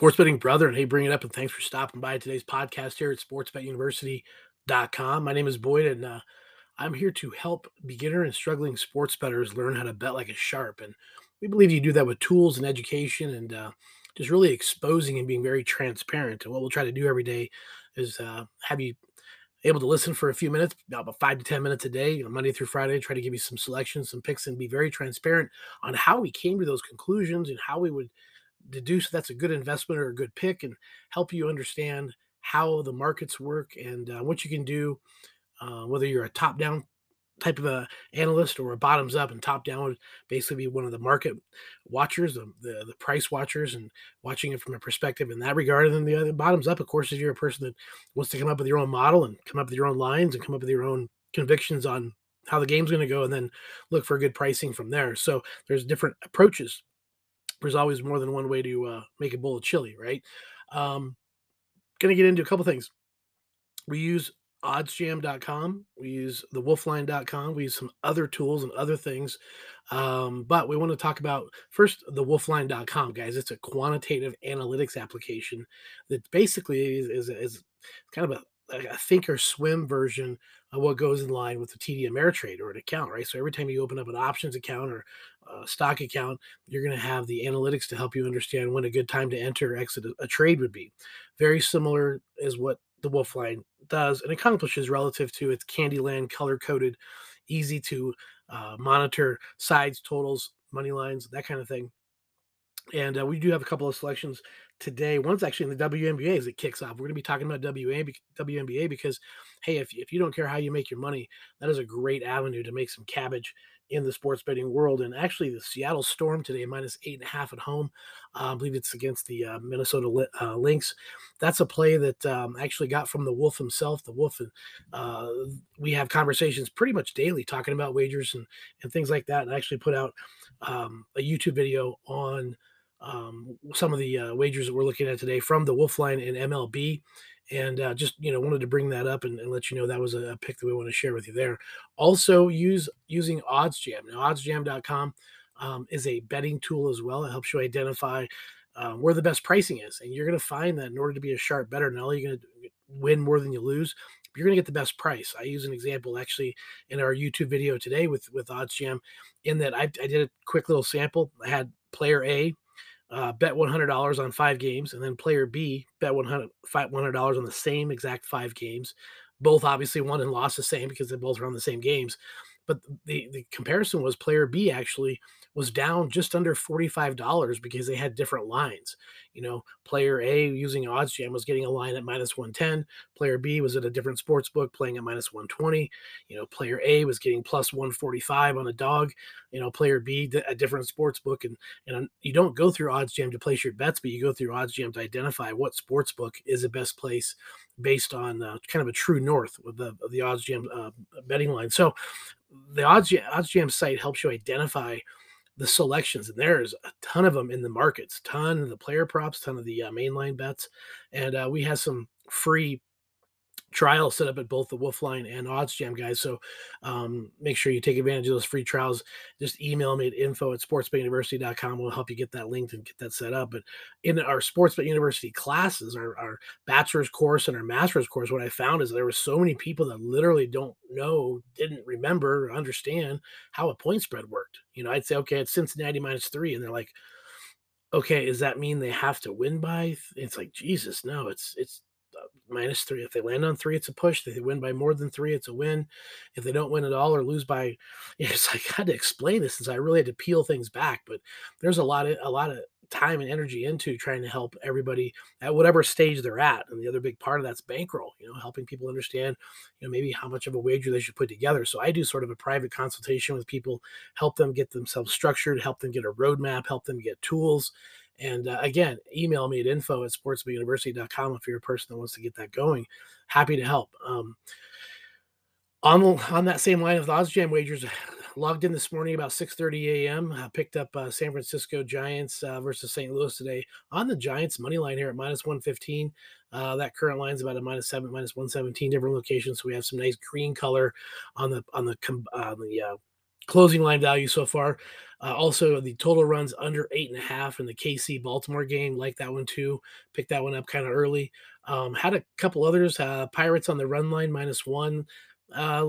sports betting brother. And hey, bring it up. And thanks for stopping by today's podcast here at sportsbetuniversity.com. My name is Boyd, and uh, I'm here to help beginner and struggling sports bettors learn how to bet like a sharp. And we believe you do that with tools and education and uh, just really exposing and being very transparent. And what we'll try to do every day is uh, have you able to listen for a few minutes, about five to 10 minutes a day, you know, Monday through Friday, try to give you some selections, some picks, and be very transparent on how we came to those conclusions and how we would deduce that's a good investment or a good pick and help you understand how the markets work and uh, what you can do, uh, whether you're a top down type of a analyst or a bottoms up and top down would basically be one of the market watchers the, the, the price watchers and watching it from a perspective in that regard. And then the other bottoms up of course if you're a person that wants to come up with your own model and come up with your own lines and come up with your own convictions on how the game's going to go and then look for good pricing from there. So there's different approaches there's always more than one way to uh, make a bowl of chili, right? Um, gonna get into a couple things. We use oddsjam.com, we use the wolfline.com, we use some other tools and other things. Um, but we want to talk about first the wolfline.com, guys. It's a quantitative analytics application that basically is, is, is kind of a a thinkorswim version of what goes in line with the TD Ameritrade or an account, right? So every time you open up an options account or a stock account, you're going to have the analytics to help you understand when a good time to enter or exit a, trade would be. Very similar is what the Wolf Line does and accomplishes relative to its Candyland color coded, easy to uh, monitor sides, totals, money lines, that kind of thing. And uh, we do have a couple of selections today. One's actually in the WNBA as it kicks off. We're going to be talking about WNBA, because, hey, if, if you don't care how you make your money, that is a great avenue to make some cabbage in the sports betting world. And actually, the Seattle Storm today, minus eight and a half at home. Uh, I believe it's against the uh, Minnesota uh, Lynx. That's a play that um, actually got from the Wolf himself. The Wolf, and uh, we have conversations pretty much daily talking about wagers and, and things like that. And I actually put out um, a YouTube video on um, some of the uh, wagers that we're looking at today from the Wolf line and MLB. And uh, just you know wanted to bring that up and, and, let you know that was a, pick that we want to share with you there. Also use using OddsJam. Now OddsJam.com um, is a betting tool as well. It helps you identify uh, where the best pricing is, and you're going to find that in order to be a sharp bettor, not only are going to win more than you lose, you're going to get the best price. I use an example actually in our YouTube video today with with OddsJam, in that I, I did a quick little sample. I had player A uh, bet $100 on five games, and then player B bet $100, $100 on the same exact five games. Both obviously won and lost the same because they both were on the same games. But the, the comparison was player B actually was down just under $45 because they had different lines. You know, player A using OddsJam was getting a line at minus 110. Player B was at a different sports book playing at minus 120. You know, player A was getting plus 145 on a dog. You know, player B a different sports book. And, and you don't go through OddsJam to place your bets, but you go through OddsJam to identify what sports book is the best place based on uh, kind of a true north of the, the OddsJam uh, betting line. So the OddsJam, OddsJam site helps you identify – the selections, and there's a ton of them in the markets, ton of the player props, ton of the uh, mainline bets, and uh, we have some free trials set up at both the Wolfline and OddsJam guys. So um, make sure you take advantage of those free trials. Just email me at info at sportsbetuniversity.com. We'll help you get that linked and get that set up. But in our Sportsbet University classes, our, our bachelor's course and our master's course, what I found is there were so many people that literally don't know, didn't remember, or understand how a point spread worked. You know, I'd say, okay, it's Cincinnati minus three. And they're like, okay, does that mean they have to win by? It's like, Jesus, no, it's, it's, minus three. If they land on three, it's a push. If they win by more than three, it's a win. If they don't win at all or lose by, it's like I had to explain this since I really had to peel things back. But there's a lot of a lot of time and energy into trying to help everybody at whatever stage they're at. And the other big part of that's bankroll, you know, helping people understand, you know, maybe how much of a wager they should put together. So I do sort of a private consultation with people, help them get themselves structured, help them get a roadmap, help them get tools and uh, again, email me at info at sportsbetuniversity.com if you're a person that wants to get that going. Happy to help. Um, on, on that same line of the OddsJam wagers, logged in this morning about 6.30 a.m. I picked up uh, San Francisco Giants uh, versus St. Louis today on the Giants money line here at minus 115. Uh, that current line is about a minus seven, minus 117 different locations. So we have some nice green color on the on the on the uh, closing line value so far. Uh, also, the total runs under eight and a half in the KC Baltimore game. Like that one too. Picked that one up kind of early. Um, had a couple others. Uh, Pirates on the run line minus one. Uh,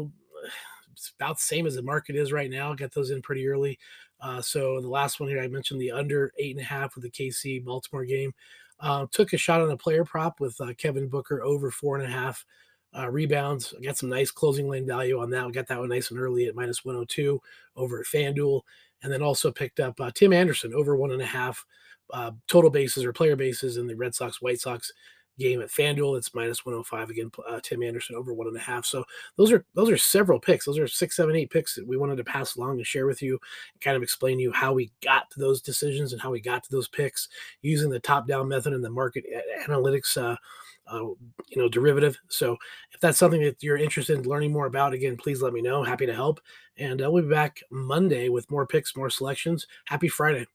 about the same as the market is right now. Got those in pretty early. Uh, so the last one here, I mentioned the under eight and a half with the KC Baltimore game. Uh, took a shot on a player prop with uh, Devin Booker over four and a half uh, rebounds. Got some nice closing line value on that. We got that one nice and early at minus 102 over at FanDuel. And then also picked up uh, Tim Anderson over one and a half uh, total bases or player bases in the Red Sox White Sox game at FanDuel. It's minus 105 again. Uh, Tim Anderson over one and a half. So those are those are several picks. Those are six, seven, eight picks that we wanted to pass along and share with you, and kind of explain to you how we got to those decisions and how we got to those picks using the top down method and the market analytics. Uh, uh, you know, derivative. So if that's something that you're interested in learning more about, again, please let me know. Happy to help. And uh, we'll be back Monday with more picks, more selections. Happy Friday.